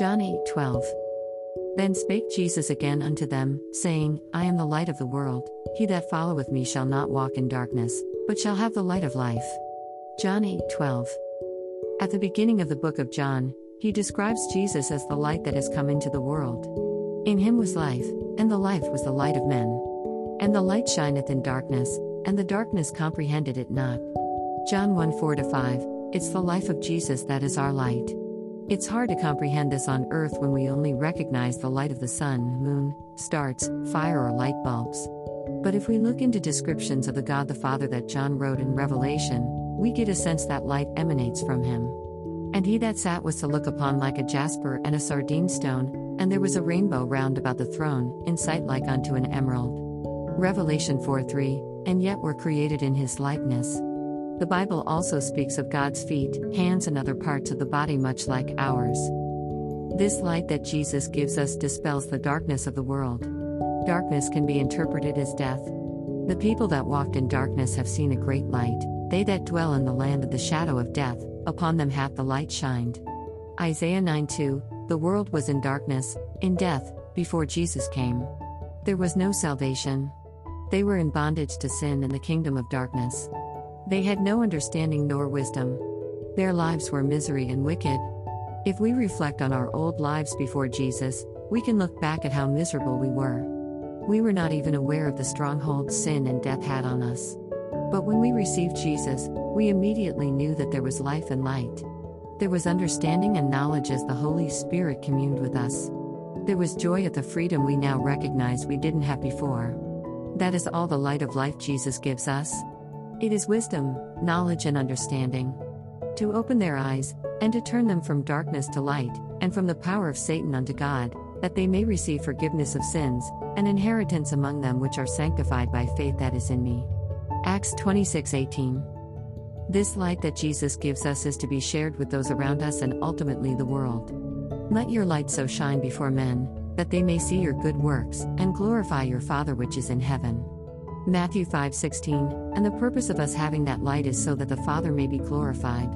John 8 12. Then spake Jesus again unto them, saying, I am the light of the world. He that followeth me shall not walk in darkness, but shall have the light of life. John 8 12. At the beginning of the book of John, he describes Jesus as the light that has come into the world. In him was life, and the life was the light of men. And the light shineth in darkness, and the darkness comprehended it not. John 1 4 5. It's the life of Jesus that is our light. It's hard to comprehend this on earth when we only recognize the light of the sun, moon, stars, fire, or light bulbs. But if we look into descriptions of the God the Father that John wrote in Revelation, we get a sense that light emanates from him. And he that sat was to look upon like a jasper and a sardine stone, and there was a rainbow round about the throne, in sight like unto an emerald. Revelation 4 3, and yet were created in his likeness. The Bible also speaks of God's feet, hands, and other parts of the body much like ours. This light that Jesus gives us dispels the darkness of the world. Darkness can be interpreted as death. The people that walked in darkness have seen a great light, they that dwell in the land of the shadow of death, upon them hath the light shined. Isaiah 9 2 The world was in darkness, in death, before Jesus came. There was no salvation. They were in bondage to sin and the kingdom of darkness. They had no understanding nor wisdom. Their lives were misery and wicked. If we reflect on our old lives before Jesus, we can look back at how miserable we were. We were not even aware of the stronghold sin and death had on us. But when we received Jesus, we immediately knew that there was life and light. There was understanding and knowledge as the Holy Spirit communed with us. There was joy at the freedom we now recognize we didn't have before. That is all the light of life Jesus gives us. It is wisdom, knowledge, and understanding. To open their eyes, and to turn them from darkness to light, and from the power of Satan unto God, that they may receive forgiveness of sins, an inheritance among them which are sanctified by faith that is in me. Acts 26 18. This light that Jesus gives us is to be shared with those around us and ultimately the world. Let your light so shine before men, that they may see your good works, and glorify your Father which is in heaven. Matthew 5:16, and the purpose of us having that light is so that the Father may be glorified.